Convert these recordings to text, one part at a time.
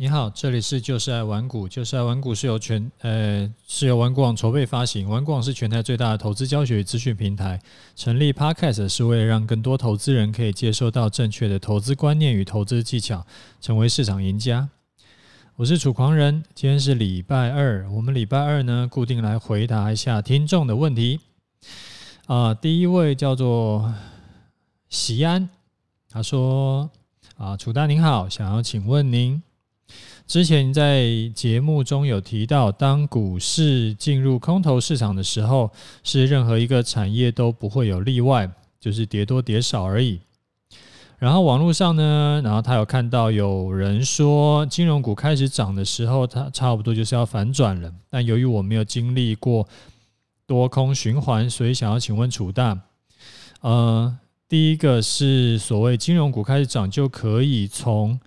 你好，这里是就是爱玩股，就是爱玩股是由全呃是由玩股网筹备发行，玩股网是全台最大的投资教学与资讯平台。成立 Podcast 是为了让更多投资人可以接收到正确的投资观念与投资技巧，成为市场赢家。我是楚狂人，今天是礼拜二，我们礼拜二呢固定来回答一下听众的问题。啊、第一位叫做席安，他说啊，楚大您好，想要请问您。之前在节目中有提到，当股市进入空头市场的时候，是任何一个产业都不会有例外，就是跌多跌少而已。然后网络上呢，然后他有看到有人说，金融股开始涨的时候，它差不多就是要反转了。但由于我没有经历过多空循环，所以想要请问楚大，呃，第一个是所谓金融股开始涨就可以从，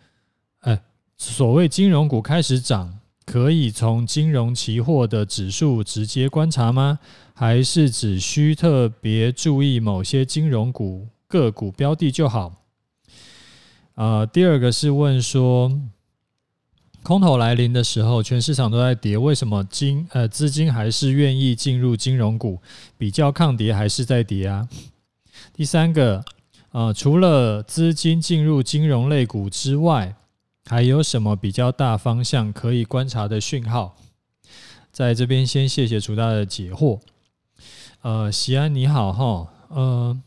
哎。所谓金融股开始涨，可以从金融期货的指数直接观察吗？还是只需特别注意某些金融股个股标的就好？啊、呃，第二个是问说，空头来临的时候，全市场都在跌，为什么金呃资金还是愿意进入金融股？比较抗跌还是在跌啊？第三个啊、呃，除了资金进入金融类股之外，还有什么比较大方向可以观察的讯号？在这边先谢谢楚大的解惑。呃，席安你好哈，呃，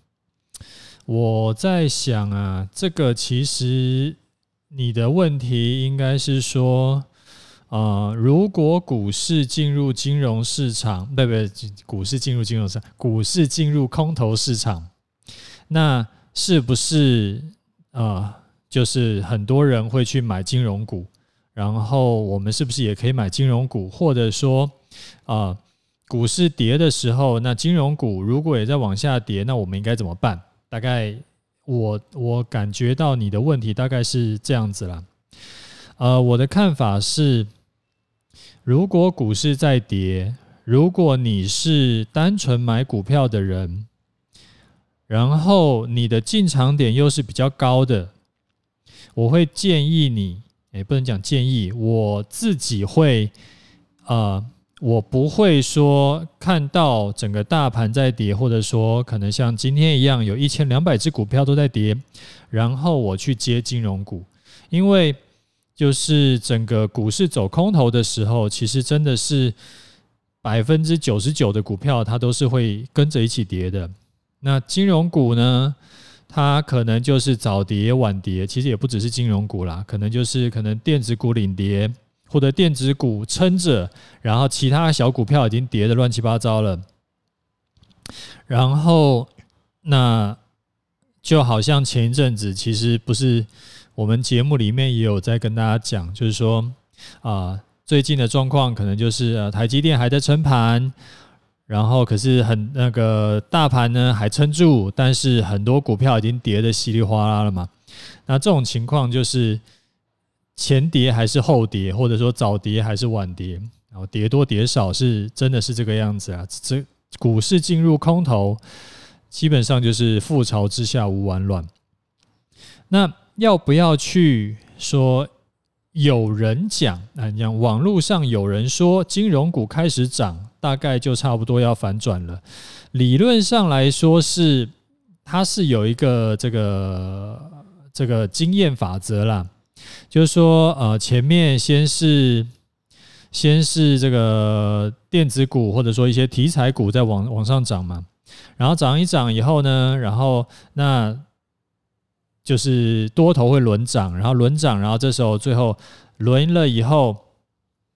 我在想啊，这个其实你的问题应该是说，呃，如果股市进入金融市场，不不，股市进入金融市场，股市进入空头市场，那是不是啊？呃就是很多人会去买金融股，然后我们是不是也可以买金融股？或者说，啊、股市跌的时候，那金融股如果也在往下跌，那我们应该怎么办？大概我我感觉到你的问题大概是这样子啦。呃，我的看法是，如果股市在跌，如果你是单纯买股票的人，然后你的进场点又是比较高的。我会建议你，也不能讲建议，我自己会，呃，我不会说看到整个大盘在跌，或者说可能像今天一样有一千两百只股票都在跌，然后我去接金融股，因为就是整个股市走空头的时候，其实真的是百分之九十九的股票它都是会跟着一起跌的，那金融股呢？它可能就是早跌晚跌，其实也不只是金融股啦，可能就是可能电子股领跌，或者电子股撑着，然后其他小股票已经跌得乱七八糟了。然后那就好像前一阵子，其实不是我们节目里面也有在跟大家讲，就是说啊，最近的状况可能就是呃，台积电还在撑盘。然后可是很那个大盘呢还撑住，但是很多股票已经跌得稀里哗啦了嘛。那这种情况就是前跌还是后跌，或者说早跌还是晚跌，然后跌多跌少是真的是这个样子啊。这股市进入空头，基本上就是覆巢之下无完卵。那要不要去说？有人讲啊，你讲网络上有人说金融股开始涨，大概就差不多要反转了。理论上来说是，它是有一个这个这个经验法则啦，就是说呃，前面先是先是这个电子股或者说一些题材股在往往上涨嘛，然后涨一涨以后呢，然后那。就是多头会轮涨，然后轮涨，然后这时候最后轮了以后，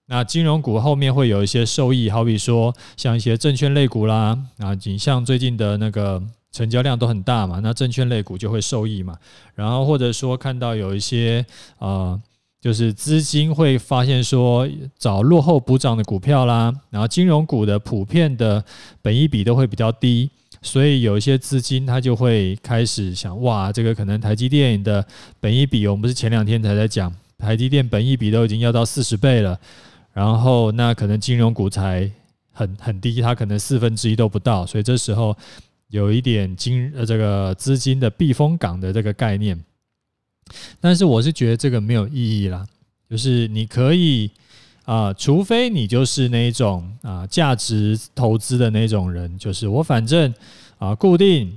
那金融股后面会有一些受益，好比说像一些证券类股啦，啊，你像最近的那个成交量都很大嘛，那证券类股就会受益嘛。然后或者说看到有一些呃，就是资金会发现说找落后补涨的股票啦，然后金融股的普遍的本益比都会比较低。所以有一些资金，他就会开始想，哇，这个可能台积电的本益比，我们不是前两天才在讲，台积电本益比都已经要到四十倍了，然后那可能金融股才很很低，它可能四分之一都不到，所以这时候有一点金呃这个资金的避风港的这个概念，但是我是觉得这个没有意义啦，就是你可以啊、除非你就是那种啊价值投资的那种人，就是我反正啊固定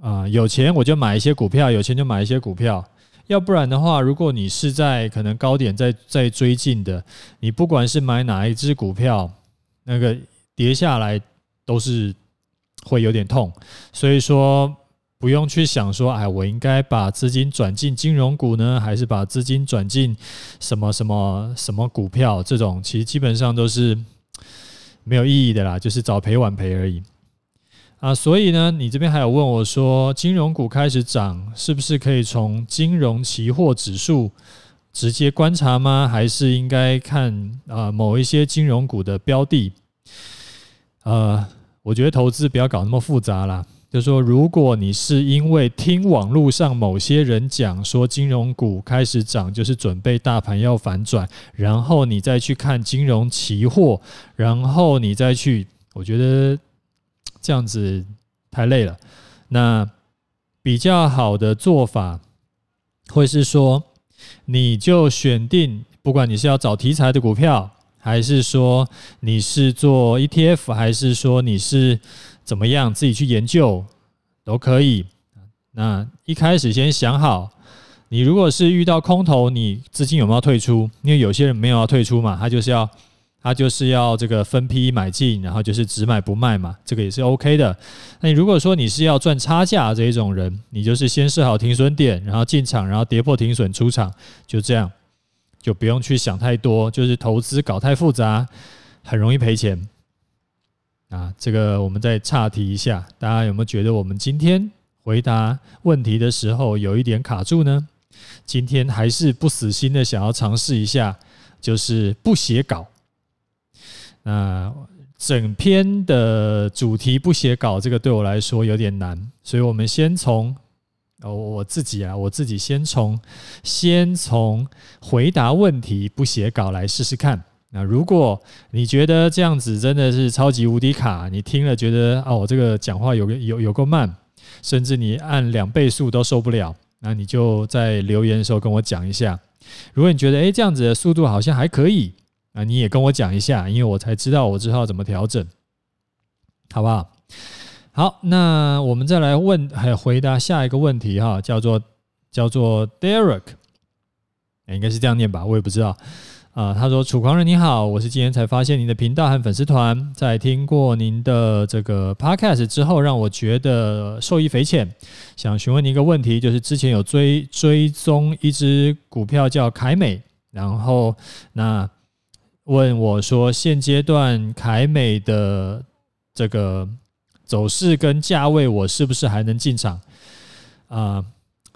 啊有钱我就买一些股票，有钱就买一些股票。要不然的话，如果你是在可能高点在在追进的，你不管是买哪一只股票，那个跌下来都是会有点痛。所以说不用去想说，哎，我应该把资金转进金融股呢，还是把资金转进什么什么什么股票？这种其实基本上都是没有意义的啦，就是早赔晚赔而已。啊，所以呢，你这边还有问我说，金融股开始涨，是不是可以从金融期货指数直接观察吗？还是应该看啊某一些金融股的标的？呃，我觉得投资不要搞那么复杂啦。就说，如果你是因为听网络上某些人讲说金融股开始涨，就是准备大盘要反转，然后你再去看金融期货，然后你再去，我觉得。这样子太累了。那比较好的做法，会是说，你就选定，不管你是要找题材的股票，还是说你是做 ETF，还是说你是怎么样自己去研究，都可以。那一开始先想好，你如果是遇到空头，你资金有没有退出？因为有些人没有要退出嘛，他就是要。他就是要这个分批买进，然后就是只买不卖嘛，这个也是 OK 的。那你如果说你是要赚差价这一种人，你就是先设好停损点，然后进场，然后跌破停损出场，就这样，就不用去想太多。就是投资搞太复杂，很容易赔钱。啊，这个我们再岔题一下，大家有没有觉得我们今天回答问题的时候有一点卡住呢？今天还是不死心的想要尝试一下，就是不写稿。那整篇的主题不写稿，这个对我来说有点难，所以我们先从哦我自己啊，我自己先从先从回答问题不写稿来试试看。那如果你觉得这样子真的是超级无敌卡，你听了觉得哦，我这个讲话有个有有够慢，甚至你按两倍速都受不了，那你就在留言的时候跟我讲一下。如果你觉得诶，这样子的速度好像还可以。那，你也跟我讲一下，因为我才知道我之后怎么调整，好不好？好，那我们再来问，还回答下一个问题哈，叫做叫做 Derek，应该是这样念吧，我也不知道啊。他说：“楚狂人你好，我是今天才发现您的频道和粉丝团，在听过您的这个 Podcast 之后，让我觉得受益匪浅。想询问您一个问题，就是之前有追追踪一只股票叫凯美，然后那。”问我说：“现阶段凯美的这个走势跟价位，我是不是还能进场？”啊，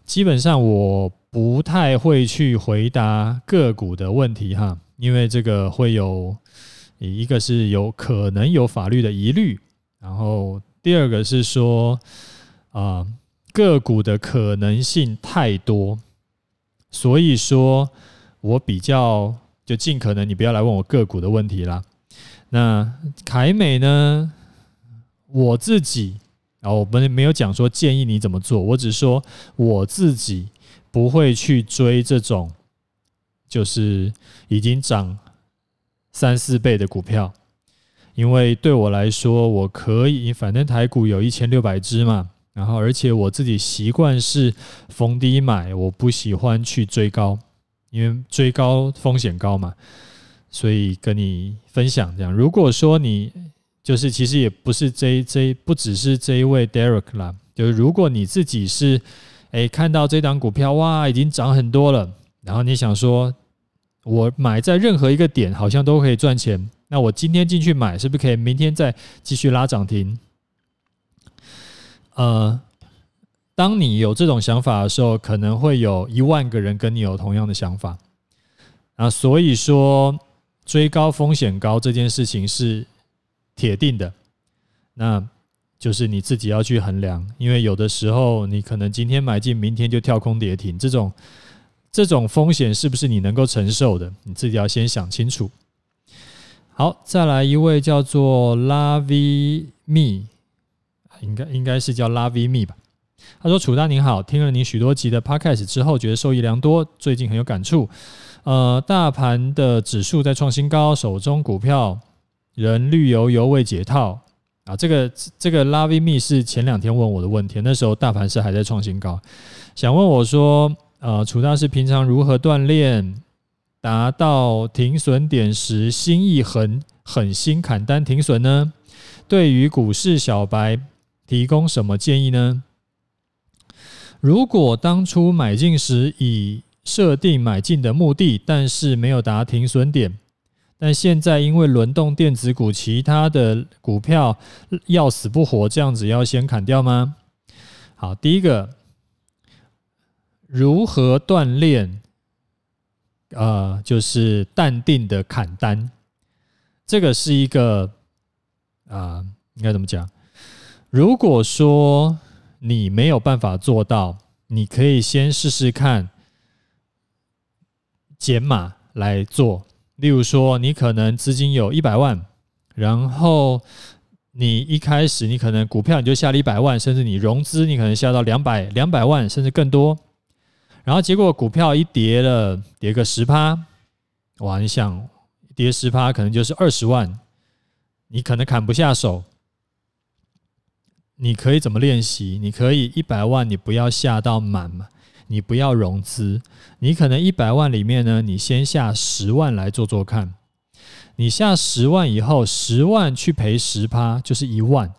基本上我不太会去回答个股的问题哈，因为这个会有一个是有可能有法律的疑虑，然后第二个是说啊个股的可能性太多，所以说我比较。就尽可能你不要来问我个股的问题啦。那凯美呢？我自己啊，我们没有讲说建议你怎么做，我只说我自己不会去追这种就是已经涨三四倍的股票，因为对我来说，我可以，反正台股有一千六百只嘛，然后而且我自己习惯是逢低买，我不喜欢去追高。因为追高风险高嘛，所以跟你分享这样。如果说你就是其实也不是这这不只是这一位 Derek 啦，就是如果你自己是哎看到这档股票哇已经涨很多了，然后你想说我买在任何一个点好像都可以赚钱，那我今天进去买是不是可以明天再继续拉涨停？呃。当你有这种想法的时候，可能会有一万个人跟你有同样的想法啊。所以说，追高风险高这件事情是铁定的，那就是你自己要去衡量。因为有的时候，你可能今天买进，明天就跳空跌停，这种这种风险是不是你能够承受的？你自己要先想清楚。好，再来一位叫做 Lovey Me，应该应该是叫 Lovey Me 吧。他说：“楚大您好，听了您许多集的 Podcast 之后，觉得受益良多，最近很有感触。呃，大盘的指数在创新高，手中股票仍绿油油未解套啊。这个这个 Loving Me 是前两天问我的问题，那时候大盘是还在创新高，想问我说，呃，楚大师平常如何锻炼，达到停损点时心一横，狠心砍单停损呢？对于股市小白提供什么建议呢？”如果当初买进时已设定买进的目的，但是没有达停损点，但现在因为轮动电子股，其他的股票要死不活，这样子要先砍掉吗？好，第一个，如何锻炼？呃，就是淡定的砍单，这个是一个啊、应该怎么讲？如果说。你没有办法做到，你可以先试试看减码来做。例如说，你可能资金有一百万，然后你一开始你可能股票你就下了一百万，甚至你融资你可能下到两百两百万甚至更多，然后结果股票一跌了，跌个十趴，哇！你想跌十趴可能就是二十万，你可能砍不下手。你可以怎么练习？你可以一百万，你不要下到满嘛，你不要融资，你可能一百万里面呢，你先下十万来做做看。你下十万以后，十万去赔十趴，就是一万。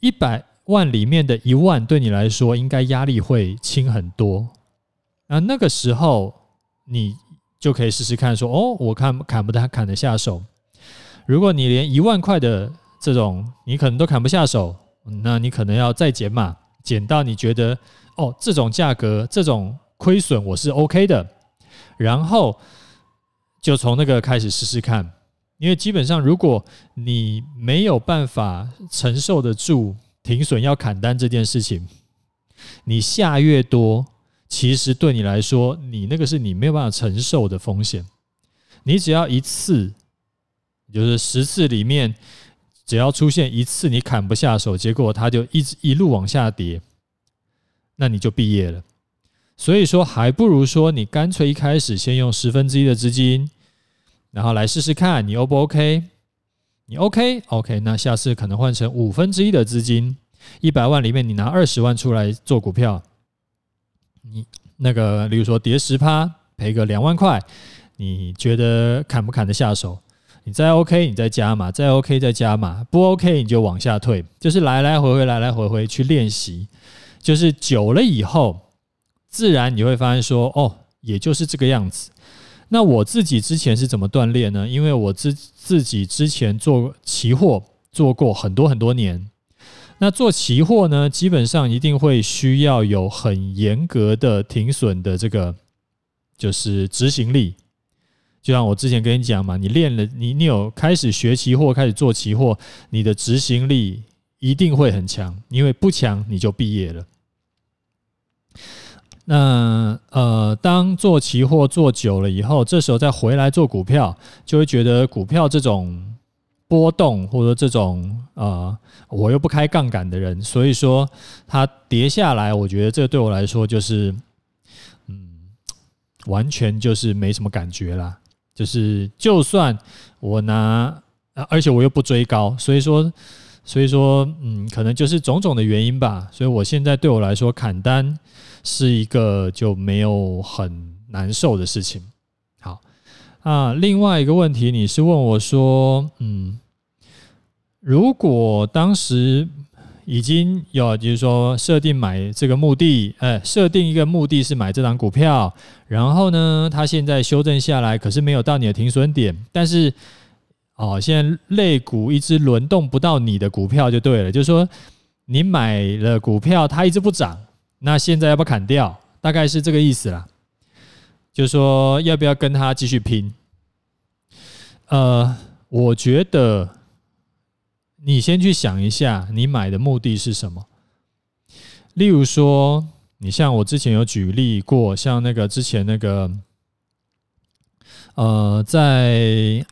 一百万里面的一万对你来说，应该压力会轻很多。那那个时候，你就可以试试看，说哦，我看砍不得，砍得下手。如果你连一万块的这种，你可能都砍不下手。那你可能要再减码，减到你觉得哦，这种价格、这种亏损我是 OK 的，然后就从那个开始试试看。因为基本上，如果你没有办法承受得住停损要砍单这件事情，你下越多，其实对你来说，你那个是你没有办法承受的风险。你只要一次，就是十次里面。只要出现一次你砍不下手，结果它就一直一路往下跌，那你就毕业了。所以说，还不如说你干脆一开始先用十分之一的资金，然后来试试看你 O 不 OK？你 OK，OK，那下次可能换成五分之一的资金，一百万里面你拿二十万出来做股票，你那个，例如说跌十趴赔个两万块，你觉得砍不砍得下手？你再 OK，你再加码，再 OK 再加码，不 OK 你就往下退，就是来来回回，来来回回去练习，就是久了以后，自然你会发现说，哦，也就是这个样子。那我自己之前是怎么锻炼呢？因为我自自己之前做期货做过很多很多年，那做期货呢，基本上一定会需要有很严格的停损的这个，就是执行力。就像我之前跟你讲嘛，你练了，你你有开始学期货，开始做期货，你的执行力一定会很强，因为不强你就毕业了。那呃，当做期货做久了以后，这时候再回来做股票，就会觉得股票这种波动，或者这种呃，我又不开杠杆的人，所以说它跌下来，我觉得这对我来说就是，嗯，完全就是没什么感觉啦。就是，就算我拿，而且我又不追高，所以说，所以说，嗯，可能就是种种的原因吧。所以我现在对我来说，砍单是一个就没有很难受的事情。好啊，另外一个问题，你是问我说，嗯，如果当时。已经有，就是说设定买这个目的，哎，设定一个目的是买这档股票，然后呢，它现在修正下来，可是没有到你的停损点，但是哦，现在类股一直轮动不到你的股票就对了，就是说你买了股票，它一直不涨，那现在要不要砍掉？大概是这个意思啦，就是说要不要跟它继续拼？呃，我觉得。你先去想一下，你买的目的是什么？例如说，你像我之前有举例过，像那个之前那个，呃，在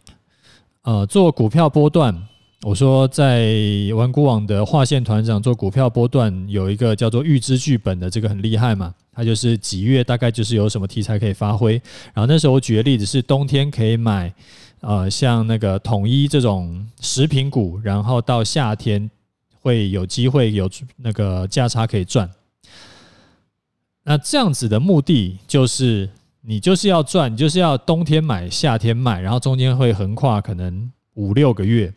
呃做股票波段，我说在玩股网的划线团长做股票波段有一个叫做预知剧本的，这个很厉害嘛。它就是几月大概就是有什么题材可以发挥。然后那时候我举的例子是冬天可以买，呃，像那个统一这种食品股，然后到夏天会有机会有那个价差可以赚。那这样子的目的就是，你就是要赚，你就是要冬天买，夏天卖，然后中间会横跨可能五六个月。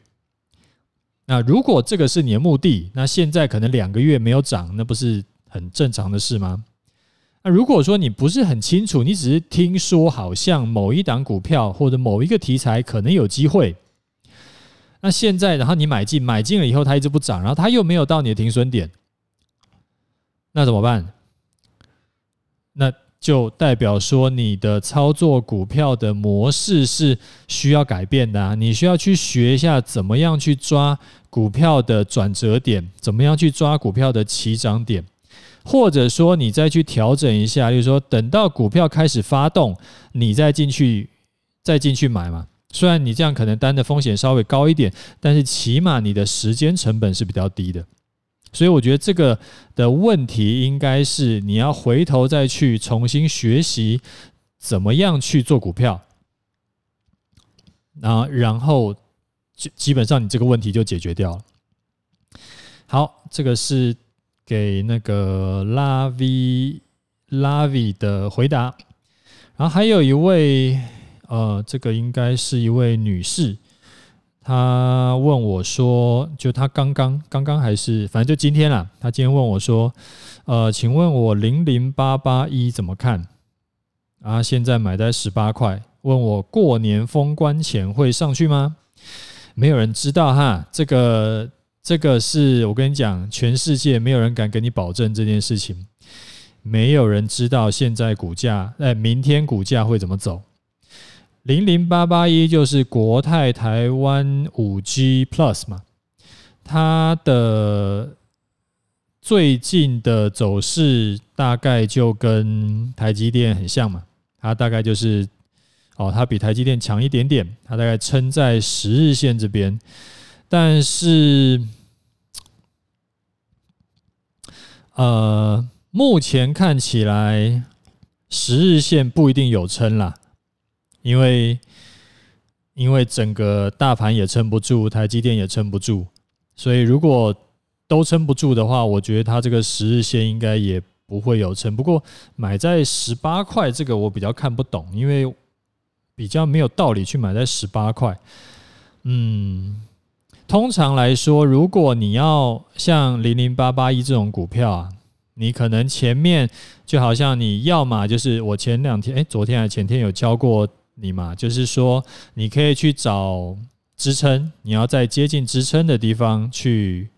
那如果这个是你的目的，那现在可能两个月没有涨，那不是很正常的事吗？那如果说你不是很清楚，你只是听说好像某一档股票或者某一个题材可能有机会，那现在然后你买进，买进了以后它一直不涨，然后它又没有到你的停损点，那怎么办？那就代表说，你的操作股票的模式是需要改变的啊！你需要去学一下怎么样去抓股票的转折点，怎么样去抓股票的起涨点，或者说你再去调整一下，就是说等到股票开始发动，你再进去，再进去买嘛。虽然你这样可能单的风险稍微高一点，但是起码你的时间成本是比较低的。所以我觉得这个的问题应该是你要回头再去重新学习怎么样去做股票，啊，然后就基本上你这个问题就解决掉了。好，这个是给那个拉 V 拉 V 的回答，然后还有一位，呃，这个应该是一位女士。他问我说：“就他刚刚刚刚还是，反正就今天啦。他今天问我说：‘呃，请问我零零八八一怎么看？’啊，现在买在十八块，问我过年封关前会上去吗？没有人知道哈。这个这个是我跟你讲，全世界没有人敢给你保证这件事情，没有人知道现在股价，哎，明天股价会怎么走。”零零八八一就是国泰台湾五 G Plus 嘛，它的最近的走势大概就跟台积电很像嘛，它大概就是哦，它比台积电强一点点，它大概撑在十日线这边，但是呃，目前看起来十日线不一定有撑啦。因为，因为整个大盘也撑不住，台积电也撑不住，所以如果都撑不住的话，我觉得它这个十日线应该也不会有撑。不过买在十八块这个我比较看不懂，因为比较没有道理去买在十八块。嗯，通常来说，如果你要像零零八八一这种股票啊。你可能前面就好像你要嘛，就是我前两天，诶，昨天还前天有教过你嘛，就是说你可以去找支撑，你要在接近支撑的地方去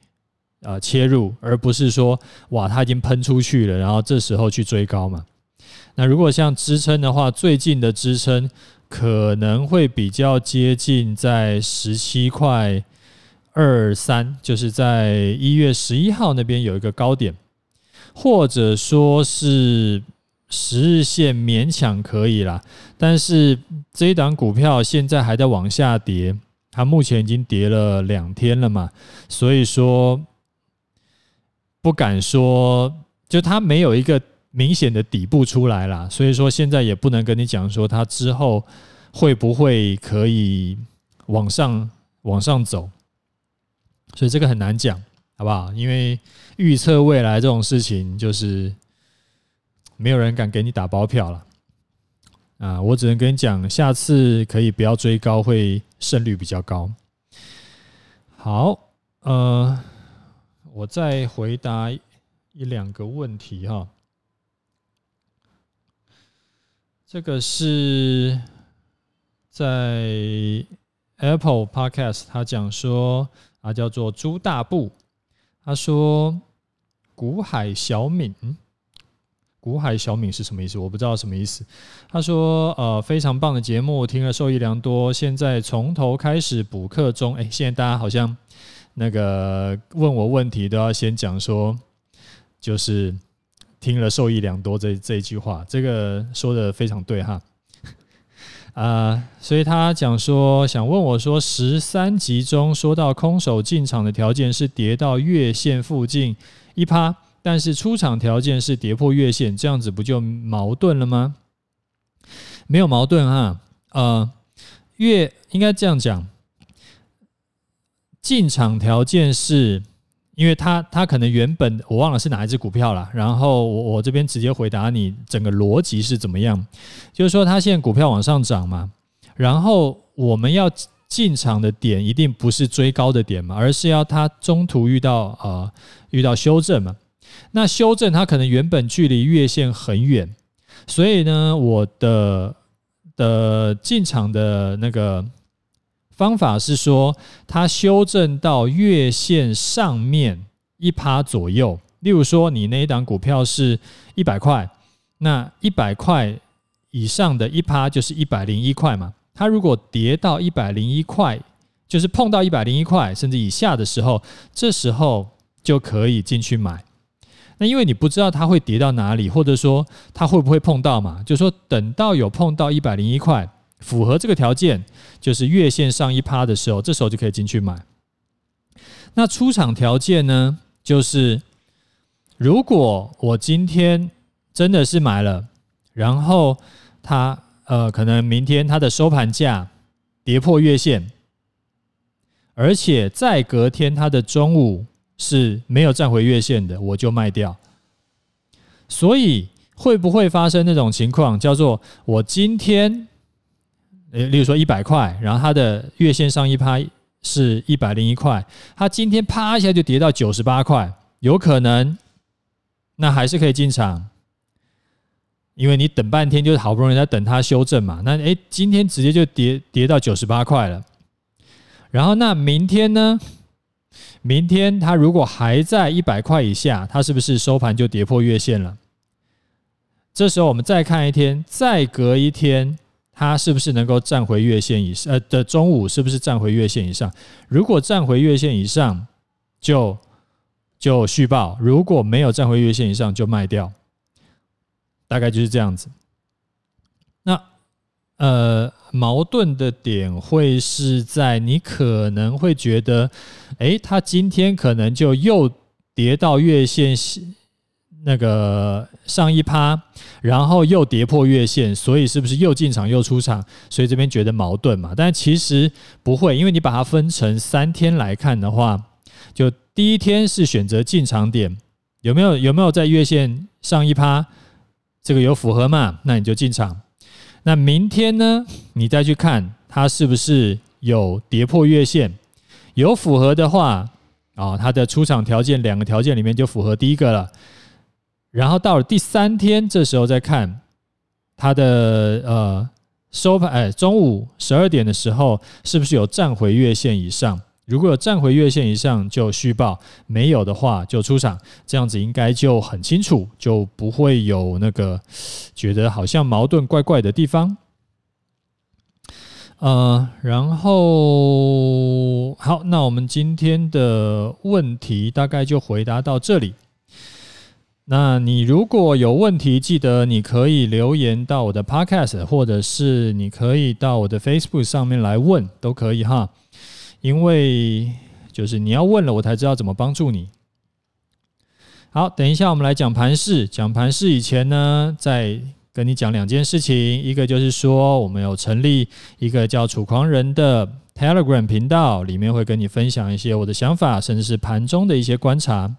啊切入，而不是说哇它已经喷出去了，然后这时候去追高嘛。那如果像支撑的话，最近的支撑可能会比较接近在十七块二三，就是在一月十一号那边有一个高点。或者说是十日线勉强可以啦，但是这一档股票现在还在往下跌，它目前已经跌了两天了嘛，所以说不敢说，就它没有一个明显的底部出来啦，所以说现在也不能跟你讲说它之后会不会可以往上往上走，所以这个很难讲。好不好？因为预测未来这种事情，就是没有人敢给你打包票了啊！我只能跟你讲，下次可以不要追高，会胜率比较高。好，呃，我再回答一两个问题哈。这个是在 Apple Podcast，他讲说啊，叫做朱大布。他说：“股海小敏，嗯，股海小敏是什么意思？我不知道什么意思。”他说：“呃，非常棒的节目，听了受益良多。现在从头开始补课中。哎，现在大家好像那个问我问题都要先讲说，就是听了受益良多这这一句话，这个说的非常对哈。呃，所以他讲说，想问我说，十三集中说到空手进场的条件是跌到月线附近一趴，但是出场条件是跌破月线，这样子不就矛盾了吗？没有矛盾哈，呃，月应该这样讲，进场条件是。因为他他可能原本我忘了是哪一只股票了，然后我我这边直接回答你整个逻辑是怎么样，就是说他现在股票往上涨嘛，然后我们要进场的点一定不是追高的点嘛，而是要它中途遇到呃遇到修正嘛，那修正它可能原本距离月线很远，所以呢我的的进场的那个。方法是说，它修正到月线上面一趴左右。例如说，你那一档股票是一百块，那一百块以上的一趴就是一百零一块嘛。它如果跌到一百零一块，就是碰到一百零一块甚至以下的时候，这时候就可以进去买。那因为你不知道它会跌到哪里，或者说它会不会碰到嘛，就是说等到有碰到一百零一块。符合这个条件，就是月线上一趴的时候，这时候就可以进去买。那出场条件呢？就是如果我今天真的是买了，然后它呃可能明天它的收盘价跌破月线，而且再隔天它的中午是没有站回月线的，我就卖掉。所以会不会发生那种情况？叫做我今天。诶，例如说一百块，然后它的月线上一趴是一百零一块，它今天啪一下就跌到九十八块，有可能，那还是可以进场，因为你等半天就是好不容易在等它修正嘛。那诶，今天直接就跌跌到九十八块了，然后那明天呢？明天它如果还在一百块以下，它是不是收盘就跌破月线了？这时候我们再看一天，再隔一天。它是不是能够站回月线以上？呃的中午是不是站回月线以上？如果站回月线以上，就就续报；如果没有站回月线以上，就卖掉。大概就是这样子。那呃，矛盾的点会是在你可能会觉得，诶，它今天可能就又跌到月线。那个上一趴，然后又跌破月线，所以是不是又进场又出场？所以这边觉得矛盾嘛？但其实不会，因为你把它分成三天来看的话，就第一天是选择进场点，有没有有没有在月线上一趴？这个有符合嘛？那你就进场。那明天呢？你再去看它是不是有跌破月线？有符合的话，哦，它的出场条件两个条件里面就符合第一个了。然后到了第三天，这时候再看它的呃收盘，哎，中午十二点的时候，是不是有站回月线以上？如果有站回月线以上，就续报；没有的话，就出场。这样子应该就很清楚，就不会有那个觉得好像矛盾怪怪的地方。呃，然后好，那我们今天的问题大概就回答到这里。那你如果有问题，记得你可以留言到我的 Podcast，或者是你可以到我的 Facebook 上面来问，都可以哈。因为就是你要问了，我才知道怎么帮助你。好，等一下我们来讲盘势。讲盘势以前呢，在跟你讲两件事情。一个就是说，我们有成立一个叫“楚狂人”的 Telegram 频道，里面会跟你分享一些我的想法，甚至是盘中的一些观察。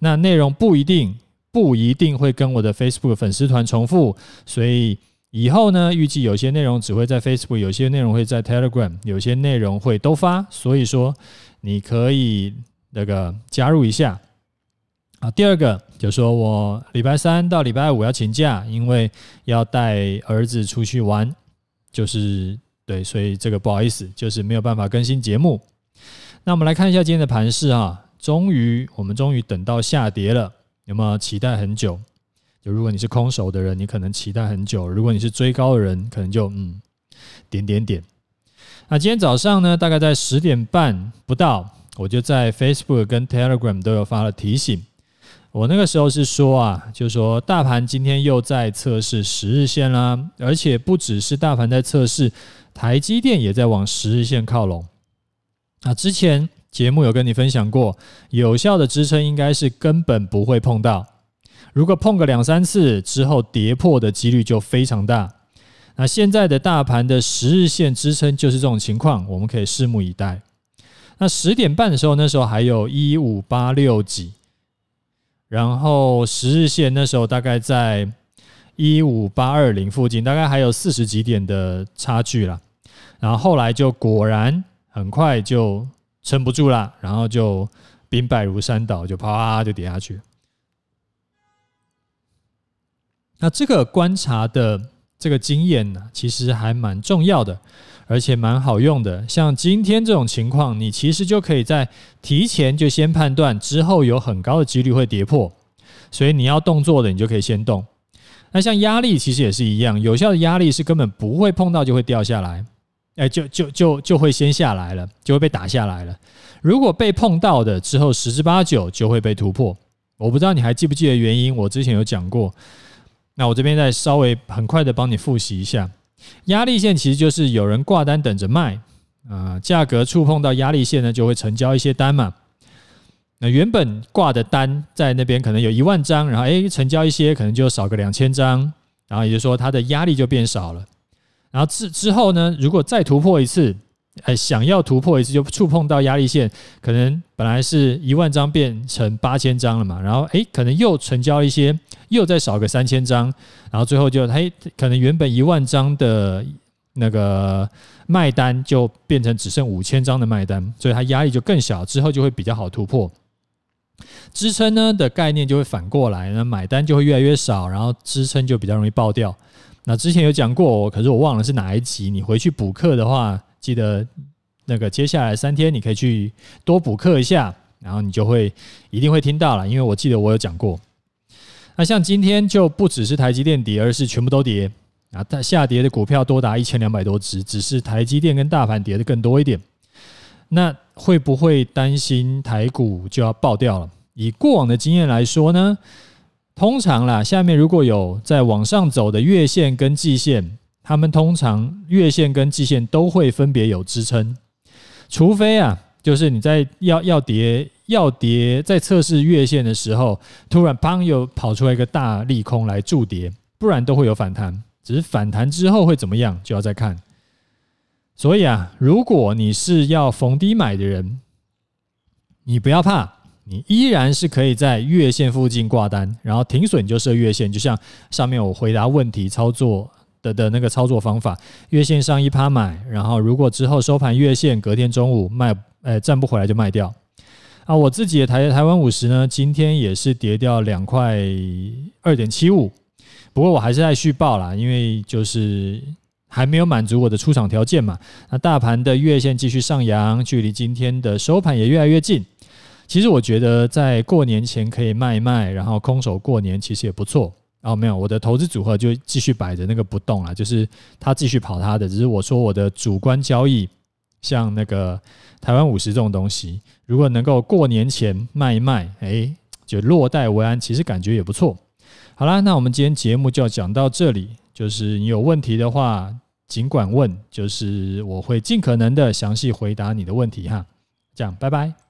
那内容不一定。不一定会跟我的 Facebook 粉丝团重复，所以以后呢，预计有些内容只会在 Facebook，有些内容会在 Telegram，有些内容会都发，所以说你可以那个加入一下。啊，第二个就说我礼拜三到礼拜五要请假，因为要带儿子出去玩，就是对，所以这个不好意思，就是没有办法更新节目。那我们来看一下今天的盘势啊，终于我们终于等到下跌了。有没有期待很久？就如果你是空手的人，你可能期待很久；如果你是追高的人，可能就嗯点点点。那今天早上呢，大概在十点半不到，我就在 Facebook 跟 Telegram 都有发了提醒。我那个时候是说啊，就是说大盘今天又在测试十日线啦，而且不只是大盘在测试，台积电也在往十日线靠拢。那之前节目有跟你分享过，有效的支撑应该是根本不会碰到，如果碰个两三次之后跌破的几率就非常大。那现在的大盘的十日线支撑就是这种情况，我们可以拭目以待。那十点半的时候，那时候还有一五八六几。然后十日线那时候大概在一五八二零附近，大概还有四十几点的差距了。然后后来就果然很快就撑不住了，然后就兵败如山倒，就啪就跌下去。那这个观察的这个经验呢，其实还蛮重要的。而且蛮好用的，像今天这种情况，你其实就可以在提前就先判断，之后有很高的几率会跌破，所以你要动作的，你就可以先动。那像压力其实也是一样，有效的压力是根本不会碰到就会掉下来，哎，就就就就会先下来了，就会被打下来了。如果被碰到的之后，十之八九就会被突破。我不知道你还记不记得原因，我之前有讲过。那我这边再稍微很快的帮你复习一下。压力线其实就是有人挂单等着卖，啊，价格触碰到压力线呢，就会成交一些单嘛。那原本挂的单在那边可能有一万张，然后诶成交一些，可能就少个两千张，然后也就是说它的压力就变少了。然后之之后呢，如果再突破一次，哎，想要突破一次就触碰到压力线，可能本来是一万张变成八千张了嘛，然后诶可能又成交一些。又再少个三千张，然后最后就它可能原本一万张的那个卖单就变成只剩五千张的卖单，所以它压力就更小，之后就会比较好突破。支撑呢的概念就会反过来，那买单就会越来越少，然后支撑就比较容易爆掉。那之前有讲过，可是我忘了是哪一集，你回去补课的话，记得那个接下来三天你可以去多补课一下，然后你就会一定会听到了，因为我记得我有讲过。那像今天就不只是台积电跌，而是全部都跌啊！它下跌的股票多达一千两百多只，只是台积电跟大盘跌的更多一点。那会不会担心台股就要爆掉了？以过往的经验来说呢，通常啦，下面如果有在往上走的月线跟季线，他们通常月线跟季线都会分别有支撑，除非啊，就是你在要要跌。要跌在测试月线的时候，突然砰又跑出来一个大利空来助跌，不然都会有反弹。只是反弹之后会怎么样，就要再看。所以啊，如果你是要逢低买的人，你不要怕，你依然是可以在月线附近挂单，然后停损就设月线，就像上面我回答问题操作的的那个操作方法，月线上一趴买，然后如果之后收盘月线，隔天中午卖，呃，站不回来就卖掉。啊，我自己的台台湾五十呢，今天也是跌掉两块二点七五，不过我还是在续报啦，因为就是还没有满足我的出场条件嘛。那大盘的月线继续上扬，距离今天的收盘也越来越近。其实我觉得在过年前可以卖一卖，然后空手过年其实也不错。哦，没有，我的投资组合就继续摆着那个不动了，就是他继续跑他的，只是我说我的主观交易。像那个台湾五十这种东西，如果能够过年前卖一卖，哎，就落袋为安，其实感觉也不错。好啦，那我们今天节目就讲到这里。就是你有问题的话，尽管问，就是我会尽可能的详细回答你的问题哈。这样，拜拜。